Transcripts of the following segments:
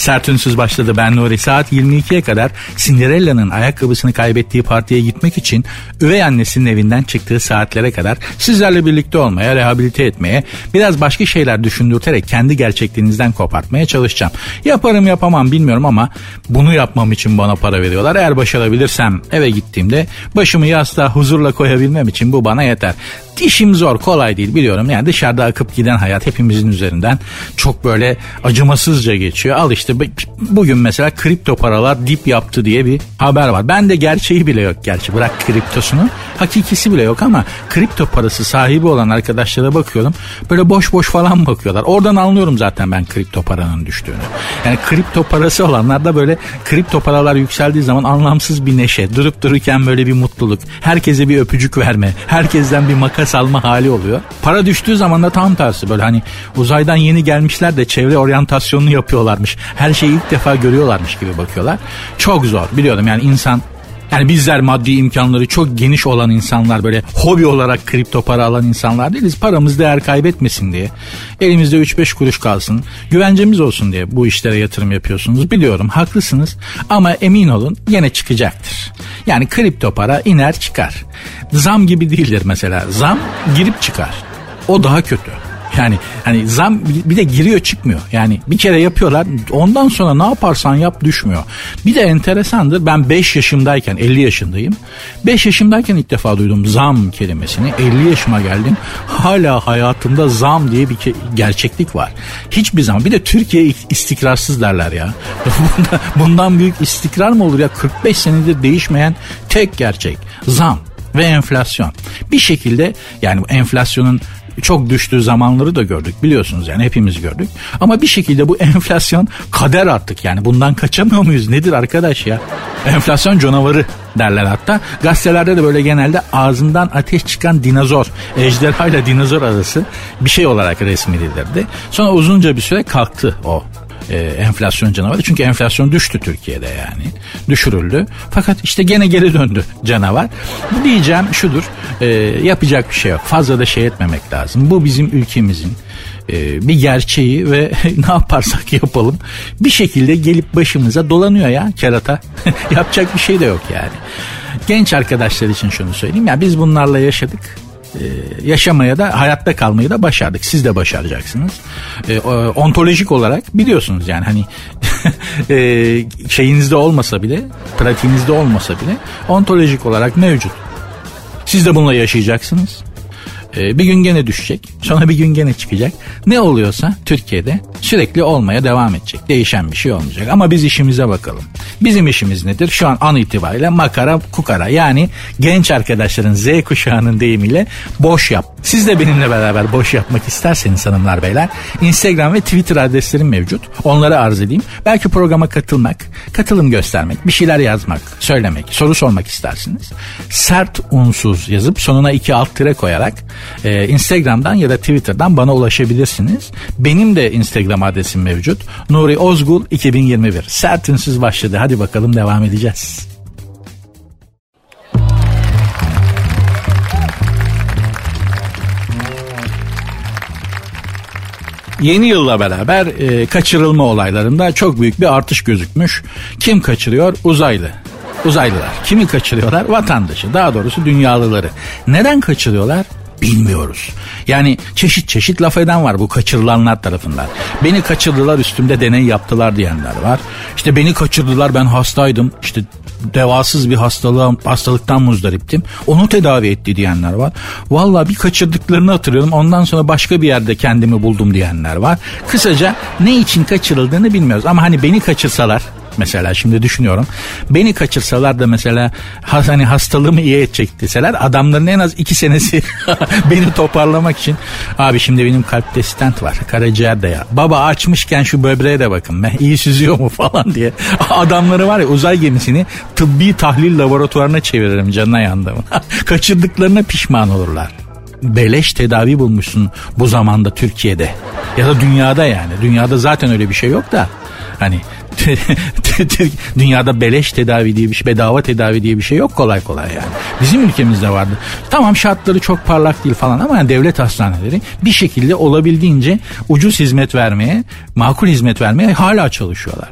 Sert Ünsüz başladı ben Nuri. Saat 22'ye kadar Cinderella'nın ayakkabısını kaybettiği partiye gitmek için üvey annesinin evinden çıktığı saatlere kadar sizlerle birlikte olmaya, rehabilite etmeye, biraz başka şeyler düşündürterek kendi gerçekliğinizden kopartmaya çalışacağım. Yaparım yapamam bilmiyorum ama bunu yapmam için bana para veriyorlar. Eğer başarabilirsem eve gittiğimde başımı yastığa huzurla koyabilmem için bu bana yeter. İşim zor kolay değil biliyorum yani dışarıda akıp giden hayat hepimizin üzerinden çok böyle acımasızca geçiyor. Al işte bugün mesela kripto paralar dip yaptı diye bir haber var. Ben de gerçeği bile yok gerçi bırak kriptosunu hakikisi bile yok ama kripto parası sahibi olan arkadaşlara bakıyorum böyle boş boş falan bakıyorlar. Oradan anlıyorum zaten ben kripto paranın düştüğünü. Yani kripto parası olanlar da böyle kripto paralar yükseldiği zaman anlamsız bir neşe durup dururken böyle bir mutluluk herkese bir öpücük verme herkesten bir makas salma hali oluyor. Para düştüğü zaman da tam tersi böyle hani uzaydan yeni gelmişler de çevre oryantasyonunu yapıyorlarmış. Her şeyi ilk defa görüyorlarmış gibi bakıyorlar. Çok zor biliyorum yani insan yani bizler maddi imkanları çok geniş olan insanlar böyle hobi olarak kripto para alan insanlar değiliz. Paramız değer kaybetmesin diye. Elimizde 3-5 kuruş kalsın. Güvencemiz olsun diye bu işlere yatırım yapıyorsunuz. Biliyorum haklısınız ama emin olun yine çıkacaktır. Yani kripto para iner çıkar. Zam gibi değildir mesela. Zam girip çıkar. O daha kötü. Yani hani zam bir de giriyor çıkmıyor. Yani bir kere yapıyorlar ondan sonra ne yaparsan yap düşmüyor. Bir de enteresandır ben 5 yaşımdayken 50 yaşındayım. 5 yaşımdayken ilk defa duydum zam kelimesini. 50 yaşıma geldim. Hala hayatımda zam diye bir gerçeklik var. Hiçbir zaman bir de Türkiye istikrarsız derler ya. Bundan büyük istikrar mı olur ya 45 senedir değişmeyen tek gerçek zam ve enflasyon. Bir şekilde yani enflasyonun çok düştüğü zamanları da gördük biliyorsunuz yani hepimiz gördük. Ama bir şekilde bu enflasyon kader artık yani bundan kaçamıyor muyuz nedir arkadaş ya? Enflasyon canavarı derler hatta. Gazetelerde de böyle genelde ağzından ateş çıkan dinozor, ejderha ile dinozor arası bir şey olarak resmedilirdi. Sonra uzunca bir süre kalktı o e, enflasyon canavarı. Çünkü enflasyon düştü Türkiye'de yani. Düşürüldü. Fakat işte gene geri döndü canavar. Diyeceğim şudur. E, yapacak bir şey yok. Fazla da şey etmemek lazım. Bu bizim ülkemizin e, bir gerçeği ve ne yaparsak yapalım bir şekilde gelip başımıza dolanıyor ya kerata. Yapacak bir şey de yok yani. Genç arkadaşlar için şunu söyleyeyim ya biz bunlarla yaşadık e, yaşamaya da hayatta kalmayı da başardık. Siz de başaracaksınız. E, ontolojik olarak biliyorsunuz yani hani e, şeyinizde olmasa bile, pratiğinizde olmasa bile ontolojik olarak mevcut. Siz de bununla yaşayacaksınız. E, bir gün gene düşecek. Sonra bir gün gene çıkacak. Ne oluyorsa Türkiye'de sürekli olmaya devam edecek. Değişen bir şey olmayacak. Ama biz işimize bakalım. Bizim işimiz nedir? Şu an an itibariyle makara kukara. Yani genç arkadaşların Z kuşağının deyimiyle boş yap. Siz de benimle beraber boş yapmak isterseniz hanımlar beyler Instagram ve Twitter adreslerim mevcut. Onları arz edeyim. Belki programa katılmak, katılım göstermek, bir şeyler yazmak, söylemek, soru sormak istersiniz. Sert unsuz yazıp sonuna iki alt tire koyarak e, Instagram'dan ya da Twitter'dan bana ulaşabilirsiniz. Benim de Instagram adresim mevcut. Nuri Ozgul 2021. Sert unsuz başladı. Hadi bakalım devam edeceğiz. Yeni yılla beraber e, kaçırılma olaylarında çok büyük bir artış gözükmüş. Kim kaçırıyor? Uzaylı. Uzaylılar. Kimi kaçırıyorlar? Vatandaşı. Daha doğrusu dünyalıları. Neden kaçırıyorlar? Bilmiyoruz. Yani çeşit çeşit laf eden var bu kaçırılanlar tarafından. Beni kaçırdılar üstümde deney yaptılar diyenler var. İşte beni kaçırdılar ben hastaydım. İşte devasız bir hastalığa, hastalıktan muzdariptim. Onu tedavi etti diyenler var. Valla bir kaçırdıklarını hatırlıyorum. Ondan sonra başka bir yerde kendimi buldum diyenler var. Kısaca ne için kaçırıldığını bilmiyoruz. Ama hani beni kaçırsalar mesela şimdi düşünüyorum. Beni kaçırsalar da mesela hani hastalığımı iyi edecek deseler adamların en az iki senesi beni toparlamak için abi şimdi benim kalpte stent var karaciğer de ya. Baba açmışken şu böbreğe de bakın be iyi süzüyor mu falan diye. Adamları var ya uzay gemisini tıbbi tahlil laboratuvarına çeviririm canına yandım. Kaçırdıklarına pişman olurlar. beleş tedavi bulmuşsun bu zamanda Türkiye'de. Ya da dünyada yani. Dünyada zaten öyle bir şey yok da. Hani dünyada beleş tedavi diye bir şey, bedava tedavi diye bir şey yok kolay kolay yani. Bizim ülkemizde vardı. Tamam şartları çok parlak değil falan ama yani devlet hastaneleri bir şekilde olabildiğince ucuz hizmet vermeye, makul hizmet vermeye hala çalışıyorlar.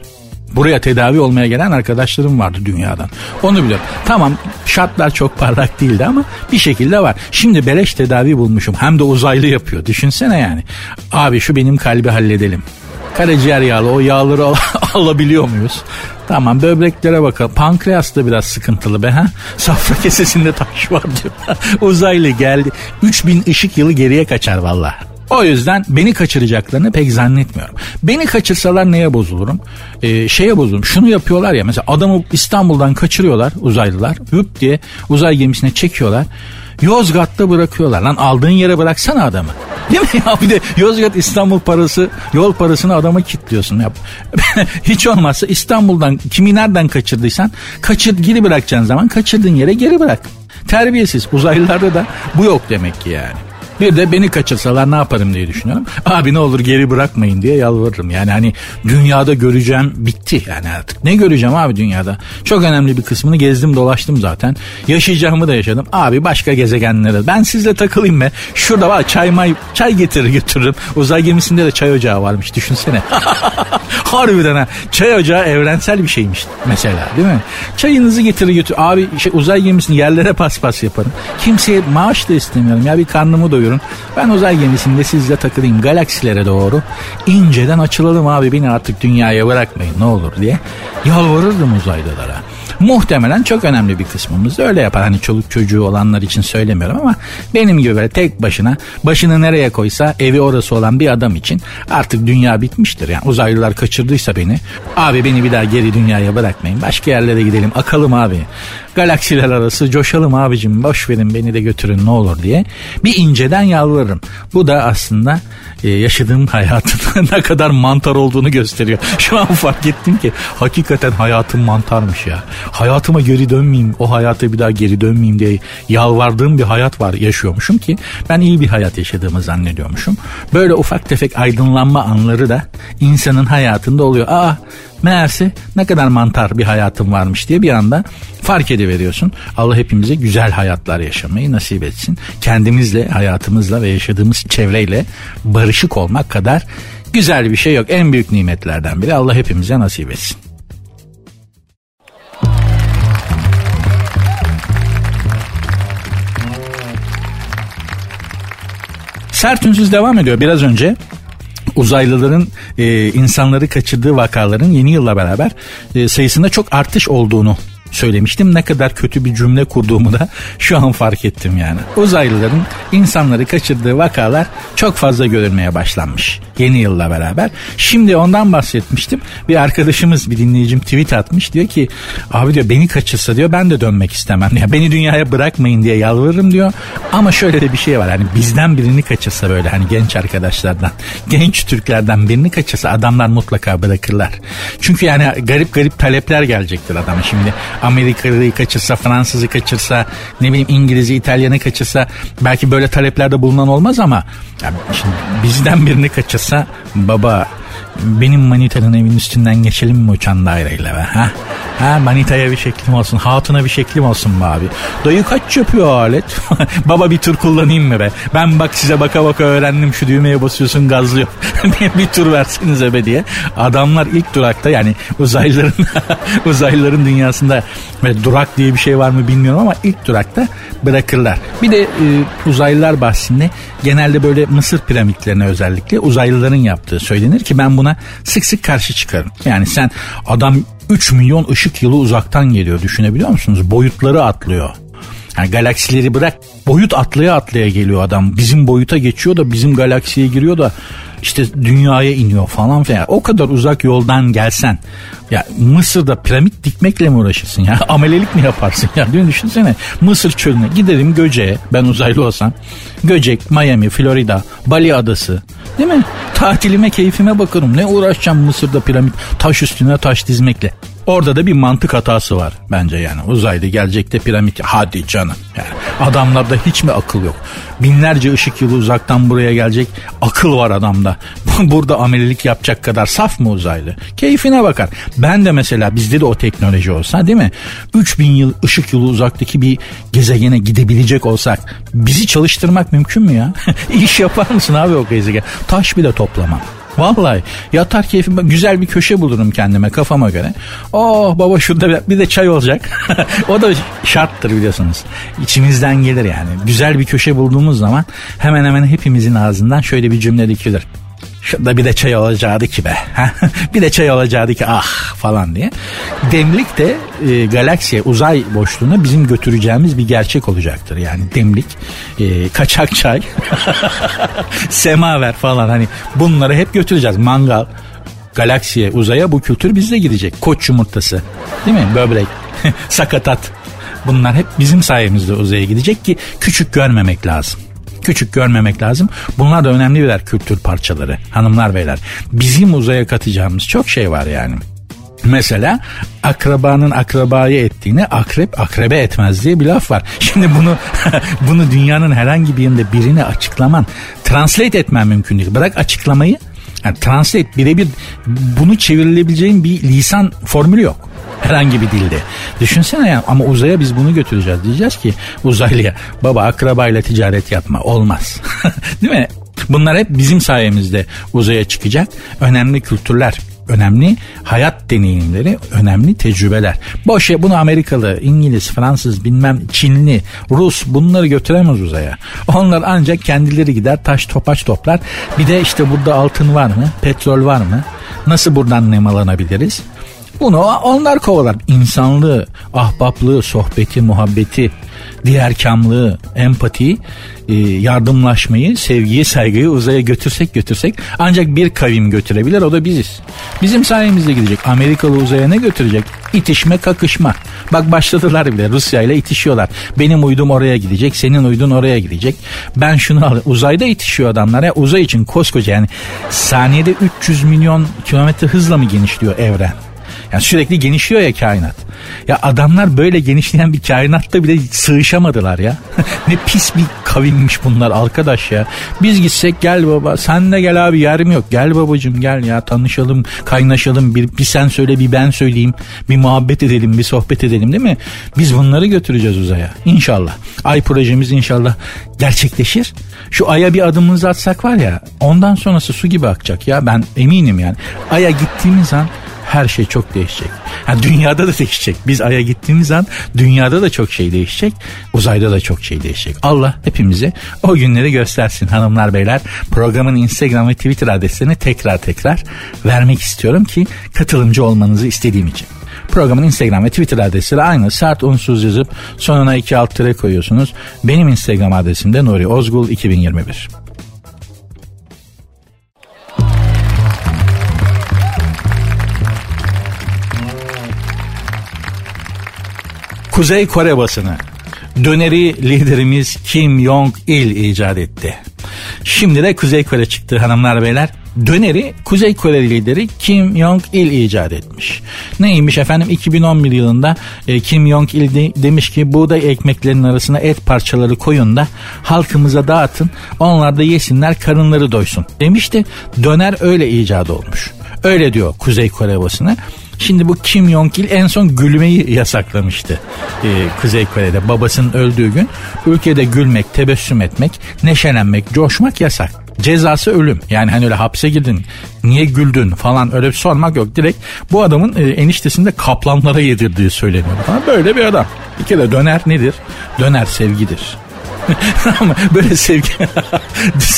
Buraya tedavi olmaya gelen arkadaşlarım vardı dünyadan. Onu biliyorum. Tamam şartlar çok parlak değildi ama bir şekilde var. Şimdi beleş tedavi bulmuşum. Hem de uzaylı yapıyor. Düşünsene yani. Abi şu benim kalbi halledelim. Karaciğer yağlı o yağları al- alabiliyor muyuz? Tamam böbreklere bakalım. Pankreas da biraz sıkıntılı be ha. Safra kesesinde taş var diyor. Uzaylı geldi. 3000 ışık yılı geriye kaçar valla. O yüzden beni kaçıracaklarını pek zannetmiyorum. Beni kaçırsalar neye bozulurum? Ee, şeye bozulurum. Şunu yapıyorlar ya mesela adamı İstanbul'dan kaçırıyorlar uzaylılar. Hüp diye uzay gemisine çekiyorlar. Yozgat'ta bırakıyorlar. Lan aldığın yere bıraksana adamı. Değil mi ya? Bir de Yozgat İstanbul parası, yol parasını adama kilitliyorsun. Yap. Hiç olmazsa İstanbul'dan kimi nereden kaçırdıysan kaçır geri bırakacağın zaman kaçırdığın yere geri bırak. Terbiyesiz. Uzaylılarda da bu yok demek ki yani. Bir de beni kaçırsalar ne yaparım diye düşünüyorum. Abi ne olur geri bırakmayın diye yalvarırım. Yani hani dünyada göreceğim bitti yani artık. Ne göreceğim abi dünyada? Çok önemli bir kısmını gezdim dolaştım zaten. Yaşayacağımı da yaşadım. Abi başka gezegenlere ben sizle takılayım mı? Şurada var çay may, çay getirir götürürüm. Uzay gemisinde de çay ocağı varmış düşünsene. Harbiden ha. Çay ocağı evrensel bir şeymiş mesela değil mi? Çayınızı getirir götür. Abi şey, uzay gemisini yerlere paspas yaparım. Kimseye maaş da istemiyorum. Ya bir karnımı doyurun. Ben uzay gemisinde sizle takılayım galaksilere doğru. inceden açılalım abi beni artık dünyaya bırakmayın ne olur diye. Yalvarırdım uzaylılara. Muhtemelen çok önemli bir kısmımız da öyle yapar. Hani çoluk çocuğu olanlar için söylemiyorum ama benim gibi böyle tek başına başını nereye koysa evi orası olan bir adam için artık dünya bitmiştir. Yani uzaylılar kaçırdıysa beni abi beni bir daha geri dünyaya bırakmayın. Başka yerlere gidelim akalım abi. Galaksiler arası coşalım abicim boş verin beni de götürün ne olur diye. Bir inceden yalvarırım. Bu da aslında e, yaşadığım hayatın ne kadar mantar olduğunu gösteriyor. Şu an fark ettim ki hakikaten hayatım mantarmış ya. Hayatıma geri dönmeyeyim, o hayata bir daha geri dönmeyeyim diye yalvardığım bir hayat var yaşıyormuşum ki ben iyi bir hayat yaşadığımı zannediyormuşum. Böyle ufak tefek aydınlanma anları da insanın hayatında oluyor. Aa meğerse ne kadar mantar bir hayatım varmış diye bir anda fark ediveriyorsun. Allah hepimize güzel hayatlar yaşamayı nasip etsin. Kendimizle, hayatımızla ve yaşadığımız çevreyle barışık olmak kadar güzel bir şey yok. En büyük nimetlerden biri Allah hepimize nasip etsin. Sert ünsüz devam ediyor biraz önce uzaylıların e, insanları kaçırdığı vakaların yeni yılla beraber e, sayısında çok artış olduğunu söylemiştim. Ne kadar kötü bir cümle kurduğumu da şu an fark ettim yani. Uzaylıların insanları kaçırdığı vakalar çok fazla görülmeye başlanmış. Yeni yılla beraber. Şimdi ondan bahsetmiştim. Bir arkadaşımız bir dinleyicim tweet atmış. Diyor ki abi diyor beni kaçırsa diyor ben de dönmek istemem. Ya beni dünyaya bırakmayın diye yalvarırım diyor. Ama şöyle de bir şey var. Hani bizden birini kaçırsa böyle hani genç arkadaşlardan, genç Türklerden birini kaçırsa adamlar mutlaka bırakırlar. Çünkü yani garip garip talepler gelecektir adama şimdi. Amerikalı'yı kaçırsa, Fransız'ı kaçırsa, ne bileyim İngiliz'i, İtalyan'ı kaçırsa belki böyle taleplerde bulunan olmaz ama yani şimdi bizden birini kaçırsa baba benim manitanın evin üstünden geçelim mi uçan daireyle be ha? Ha manitaya bir şeklim olsun, hatuna bir şeklim olsun be abi. Dayı kaç yapıyor alet? Baba bir tur kullanayım mı be? Ben bak size baka baka öğrendim şu düğmeye basıyorsun gazlıyor. bir tur versenize be diye. Adamlar ilk durakta yani uzaylıların uzaylıların dünyasında böyle durak diye bir şey var mı bilmiyorum ama ilk durakta bırakırlar. Bir de e, uzaylılar bahsinde genelde böyle Mısır piramitlerine özellikle uzaylıların yaptığı söylenir ki ben buna sık sık karşı çıkarım. Yani sen adam 3 milyon ışık yılı uzaktan geliyor düşünebiliyor musunuz? Boyutları atlıyor. Yani galaksileri bırak boyut atlaya atlaya geliyor adam. Bizim boyuta geçiyor da bizim galaksiye giriyor da işte dünyaya iniyor falan filan. O kadar uzak yoldan gelsen ya Mısır'da piramit dikmekle mi uğraşırsın ya? Amelelik mi yaparsın ya? Dün düşünsene Mısır çölüne giderim Göce'ye ben uzaylı olsam. Göcek, Miami, Florida, Bali adası değil mi? Tatilime keyfime bakarım. Ne uğraşacağım Mısır'da piramit taş üstüne taş dizmekle. Orada da bir mantık hatası var bence yani. Uzayda gelecekte piramit. Hadi canım. Yani adamlarda hiç mi akıl yok? Binlerce ışık yılı uzaktan buraya gelecek akıl var adamda. Burada amelilik yapacak kadar saf mı uzaylı? Keyfine bakar. Ben de mesela bizde de o teknoloji olsa değil mi? 3000 yıl ışık yılı uzaktaki bir gezegene gidebilecek olsak bizi çalıştırmak mümkün mü ya? İş yapar mısın abi o gezegen? Taş bile toplamam. Vallahi yatar keyfim güzel bir köşe bulurum kendime kafama göre. Oh baba şurada bir de çay olacak. o da şarttır biliyorsunuz. İçimizden gelir yani. Güzel bir köşe bulduğumuz zaman hemen hemen hepimizin ağzından şöyle bir cümle dikilir. Şurada bir de çay olacaktı ki be. bir de çay olacaktı ki ah falan diye. Demlik de e, galaksiye uzay boşluğuna bizim götüreceğimiz bir gerçek olacaktır. Yani demlik, e, kaçak çay, semaver falan hani bunları hep götüreceğiz. Mangal, galaksiye, uzaya bu kültür bizde gidecek. Koç yumurtası değil mi? Böbrek, sakatat. Bunlar hep bizim sayemizde uzaya gidecek ki küçük görmemek lazım küçük görmemek lazım. Bunlar da önemli birer kültür parçaları hanımlar beyler. Bizim uzaya katacağımız çok şey var yani. Mesela akrabanın akrabayı ettiğini akrep akrebe etmez diye bir laf var. Şimdi bunu bunu dünyanın herhangi bir yerinde birine açıklaman, translate etmen mümkün değil. Bırak açıklamayı, yani translate birebir bunu çevrilebileceğin bir lisan formülü yok. Herhangi bir dilde. Düşünsene ya ama uzaya biz bunu götüreceğiz. Diyeceğiz ki uzaylıya baba akrabayla ticaret yapma olmaz. Değil mi? Bunlar hep bizim sayemizde uzaya çıkacak. Önemli kültürler, önemli hayat deneyimleri, önemli tecrübeler. Boş bunu Amerikalı, İngiliz, Fransız, bilmem Çinli, Rus bunları götüremez uzaya. Onlar ancak kendileri gider taş topaç toplar. Bir de işte burada altın var mı? Petrol var mı? Nasıl buradan nemalanabiliriz? Bunu onlar kovalar. İnsanlığı, ahbaplığı, sohbeti, muhabbeti, diğerkamlığı, empatiyi, e, yardımlaşmayı, sevgiyi, saygıyı uzaya götürsek götürsek ancak bir kavim götürebilir o da biziz. Bizim sayemizde gidecek. Amerikalı uzaya ne götürecek? İtişme, kakışma. Bak başladılar bile Rusya ile itişiyorlar. Benim uydum oraya gidecek, senin uydun oraya gidecek. Ben şunu al. Uzayda itişiyor adamlar ya. Uzay için koskoca yani saniyede 300 milyon kilometre hızla mı genişliyor evren? Yani sürekli genişliyor ya kainat. Ya adamlar böyle genişleyen bir kainatta bile sığışamadılar ya. ne pis bir kavimmiş bunlar arkadaş ya. Biz gitsek gel baba sen de gel abi yerim yok. Gel babacım gel ya tanışalım kaynaşalım bir, bir sen söyle bir ben söyleyeyim. Bir muhabbet edelim bir sohbet edelim değil mi? Biz bunları götüreceğiz uzaya inşallah. Ay projemiz inşallah gerçekleşir. Şu aya bir adımımızı atsak var ya ondan sonrası su gibi akacak ya ben eminim yani. Aya gittiğimiz an her şey çok değişecek. Yani dünyada da değişecek. Biz Ay'a gittiğimiz an dünyada da çok şey değişecek. Uzayda da çok şey değişecek. Allah hepimize o günleri göstersin hanımlar beyler. Programın Instagram ve Twitter adreslerini tekrar tekrar vermek istiyorum ki katılımcı olmanızı istediğim için. Programın Instagram ve Twitter adresi aynı. Sert unsuz yazıp sonuna iki alt tere koyuyorsunuz. Benim Instagram adresim de Nuri Ozgul 2021. Kuzey Kore basını döneri liderimiz Kim Jong-il icat etti. Şimdi de Kuzey Kore çıktı hanımlar beyler. Döneri Kuzey Kore lideri Kim Jong-il icat etmiş. Neymiş efendim 2011 yılında e, Kim Jong-il de, demiş ki buğday ekmeklerinin arasına et parçaları koyun da halkımıza dağıtın onlar da yesinler karınları doysun demişti. Döner öyle icat olmuş. Öyle diyor Kuzey Kore basını. Şimdi bu Kim Jong-il en son gülmeyi yasaklamıştı ee, Kuzey Kore'de babasının öldüğü gün. Ülkede gülmek, tebessüm etmek, neşelenmek, coşmak yasak. Cezası ölüm. Yani hani öyle hapse girdin, niye güldün falan öyle bir sormak yok. Direkt bu adamın e, eniştesinde kaplanlara yedirdiği söyleniyor. Falan. Böyle bir adam. Bir kere döner nedir? Döner sevgidir. Ama böyle sevgi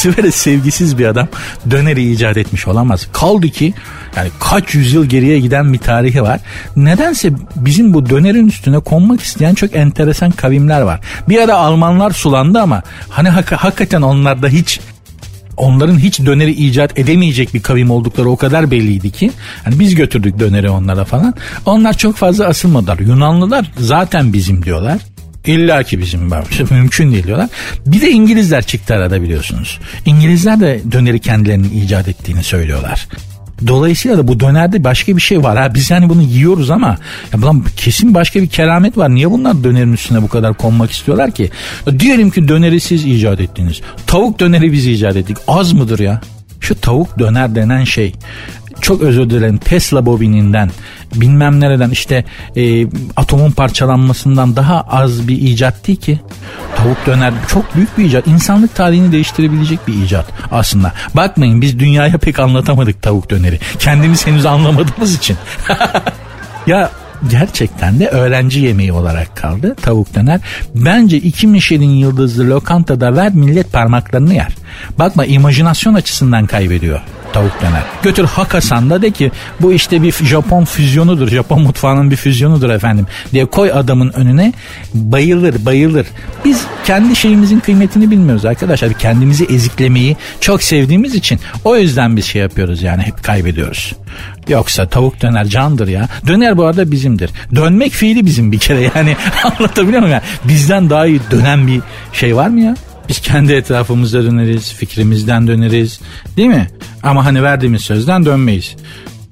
böyle sevgisiz bir adam döneri icat etmiş olamaz. Kaldı ki yani kaç yüzyıl geriye giden bir tarihi var. Nedense bizim bu dönerin üstüne konmak isteyen çok enteresan kavimler var. Bir ara Almanlar sulandı ama hani hak- hakikaten onlarda hiç onların hiç döneri icat edemeyecek bir kavim oldukları o kadar belliydi ki hani biz götürdük döneri onlara falan. Onlar çok fazla asılmadılar. Yunanlılar zaten bizim diyorlar. İlla ki bizim var. Mümkün değil diyorlar. Bir de İngilizler çıktı arada biliyorsunuz. İngilizler de döneri kendilerinin icat ettiğini söylüyorlar. Dolayısıyla da bu dönerde başka bir şey var. Ha, biz yani bunu yiyoruz ama ya lan kesin başka bir keramet var. Niye bunlar dönerin üstüne bu kadar konmak istiyorlar ki? Diyelim ki döneri siz icat ettiniz. Tavuk döneri biz icat ettik. Az mıdır ya? Şu tavuk döner denen şey çok özür dilerim Tesla bobininden bilmem nereden işte e, atomun parçalanmasından daha az bir icat değil ki. Tavuk döner çok büyük bir icat. İnsanlık tarihini değiştirebilecek bir icat aslında. Bakmayın biz dünyaya pek anlatamadık tavuk döneri. Kendimiz henüz anlamadığımız için. ya gerçekten de öğrenci yemeği olarak kaldı tavuk döner. Bence iki Michelin yıldızlı lokantada ver millet parmaklarını yer. Bakma imajinasyon açısından kaybediyor tavuk döner. Götür Hakasan'da de ki bu işte bir Japon füzyonudur. Japon mutfağının bir füzyonudur efendim diye koy adamın önüne bayılır bayılır. Biz kendi şeyimizin kıymetini bilmiyoruz arkadaşlar. Kendimizi eziklemeyi çok sevdiğimiz için o yüzden biz şey yapıyoruz yani hep kaybediyoruz. Yoksa tavuk döner candır ya. Döner bu arada bizimdir. Dönmek fiili bizim bir kere yani anlatabiliyor muyum? Yani bizden daha iyi dönen bir şey var mı ya? Biz kendi etrafımızda döneriz, fikrimizden döneriz değil mi? Ama hani verdiğimiz sözden dönmeyiz.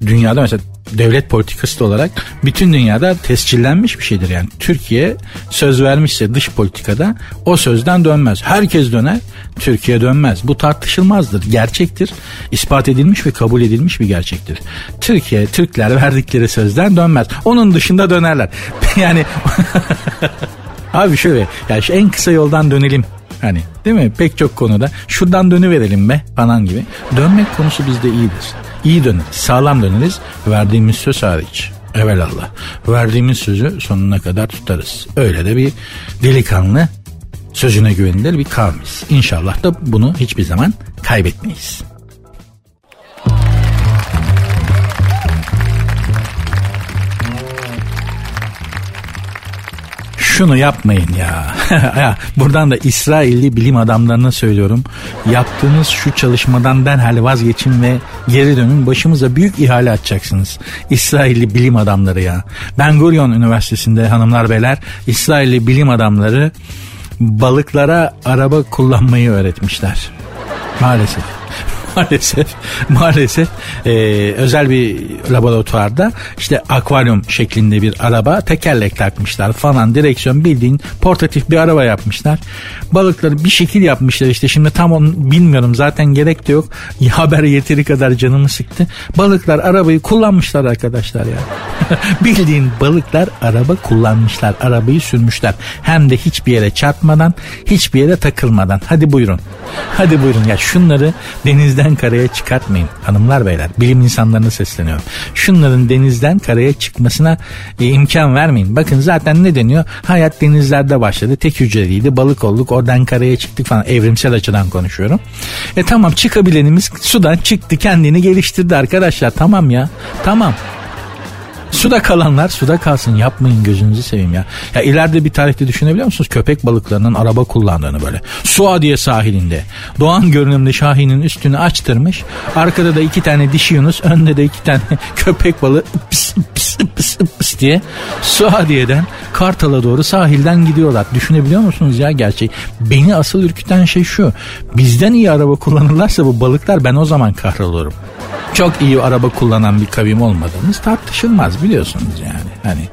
Dünyada mesela devlet politikası olarak bütün dünyada tescillenmiş bir şeydir. Yani Türkiye söz vermişse dış politikada o sözden dönmez. Herkes döner, Türkiye dönmez. Bu tartışılmazdır. Gerçektir. ispat edilmiş ve kabul edilmiş bir gerçektir. Türkiye, Türkler verdikleri sözden dönmez. Onun dışında dönerler. yani Abi şöyle yani şu en kısa yoldan dönelim Hani değil mi? Pek çok konuda şuradan dönüverelim be falan gibi. Dönmek konusu bizde iyidir. İyi döneriz, sağlam döneriz. Verdiğimiz söz hariç. Evelallah. Verdiğimiz sözü sonuna kadar tutarız. Öyle de bir delikanlı sözüne güvenilir bir kavmiz. İnşallah da bunu hiçbir zaman kaybetmeyiz. Şunu yapmayın ya. Buradan da İsrailli bilim adamlarına söylüyorum. Yaptığınız şu çalışmadan derhal vazgeçin ve geri dönün. Başımıza büyük ihale açacaksınız. İsrailli bilim adamları ya. Ben Gurion Üniversitesi'nde hanımlar beyler İsrailli bilim adamları balıklara araba kullanmayı öğretmişler. Maalesef maalesef maalesef e, özel bir laboratuvarda işte akvaryum şeklinde bir araba tekerlek takmışlar falan direksiyon bildiğin portatif bir araba yapmışlar. Balıkları bir şekil yapmışlar işte şimdi tam onu bilmiyorum zaten gerek de yok. Haber yeteri kadar canımı sıktı. Balıklar arabayı kullanmışlar arkadaşlar ya. bildiğin balıklar araba kullanmışlar. Arabayı sürmüşler. Hem de hiçbir yere çarpmadan hiçbir yere takılmadan. Hadi buyurun. Hadi buyurun ya şunları denizden denizden karaya çıkartmayın hanımlar beyler. Bilim insanlarına sesleniyorum. Şunların denizden karaya çıkmasına e, imkan vermeyin. Bakın zaten ne deniyor? Hayat denizlerde başladı. Tek hücreliydi. Balık olduk. Oradan karaya çıktık falan. Evrimsel açıdan konuşuyorum. E tamam çıkabilenimiz sudan çıktı. Kendini geliştirdi arkadaşlar. Tamam ya. Tamam. Suda kalanlar suda kalsın yapmayın gözünüzü seveyim ya. Ya ileride bir tarihte düşünebiliyor musunuz? Köpek balıklarının araba kullandığını böyle. Suadiye sahilinde. Doğan görünümlü Şahin'in üstünü açtırmış. Arkada da iki tane dişi Yunus. Önde de iki tane köpek balığı pıs pıs pıs pıs diye Suadiye'den Kartal'a doğru sahilden gidiyorlar. Düşünebiliyor musunuz ya gerçeği? Beni asıl ürküten şey şu. Bizden iyi araba kullanırlarsa bu balıklar ben o zaman kahrolurum çok iyi araba kullanan bir kavim olmadığımız tartışılmaz biliyorsunuz yani. Hani,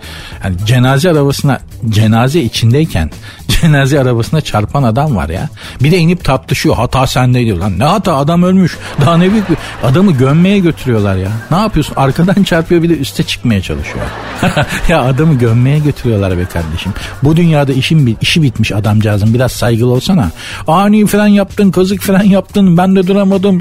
hani cenaze arabasına cenaze içindeyken cenaze arabasına çarpan adam var ya. Bir de inip tartışıyor hata sendeydi lan. Ne hata adam ölmüş. Daha ne büyük bir adamı gömmeye götürüyorlar ya. Ne yapıyorsun? Arkadan çarpıyor bir de üste çıkmaya çalışıyor. ya adamı gömmeye götürüyorlar be kardeşim. Bu dünyada işin işi bitmiş adamcağızın biraz saygılı olsana. Ani falan yaptın kazık falan yaptın ben de duramadım.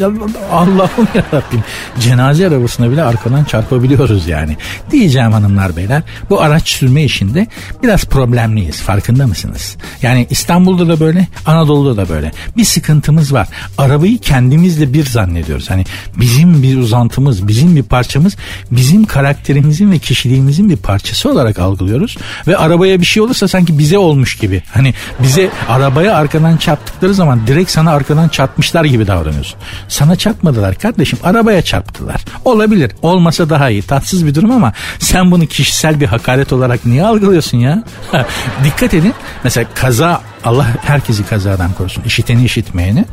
Allah'ım yarabbim. Cenaze arabasına bile arkadan çarpabiliyoruz yani. Diyeceğim hanımlar beyler bu araç sürme işinde biraz problemliyiz farkında mısınız? Yani İstanbul'da da böyle Anadolu'da da böyle. Bir sıkıntımız var. Arabayı kendimizle bir zannediyoruz. Hani bizim bir uzantımız, bizim bir parçamız, bizim karakterimizin ve kişiliğimizin bir parçası olarak algılıyoruz. Ve arabaya bir şey olursa sanki bize olmuş gibi. Hani bize arabaya arkadan çarptıkları zaman direkt sana arkadan çarpmışlar gibi davranıyorsun. Sana çarpmadılar kardeşim. Arabaya çarptılar. Olabilir. Olmasa daha iyi. Tatsız bir durum ama sen bunu kişisel bir hakaret olarak niye algılıyorsun ya? Dikkat edin. Mesela kaza Allah herkesi kazadan korusun. İşiteni işitmeyeni.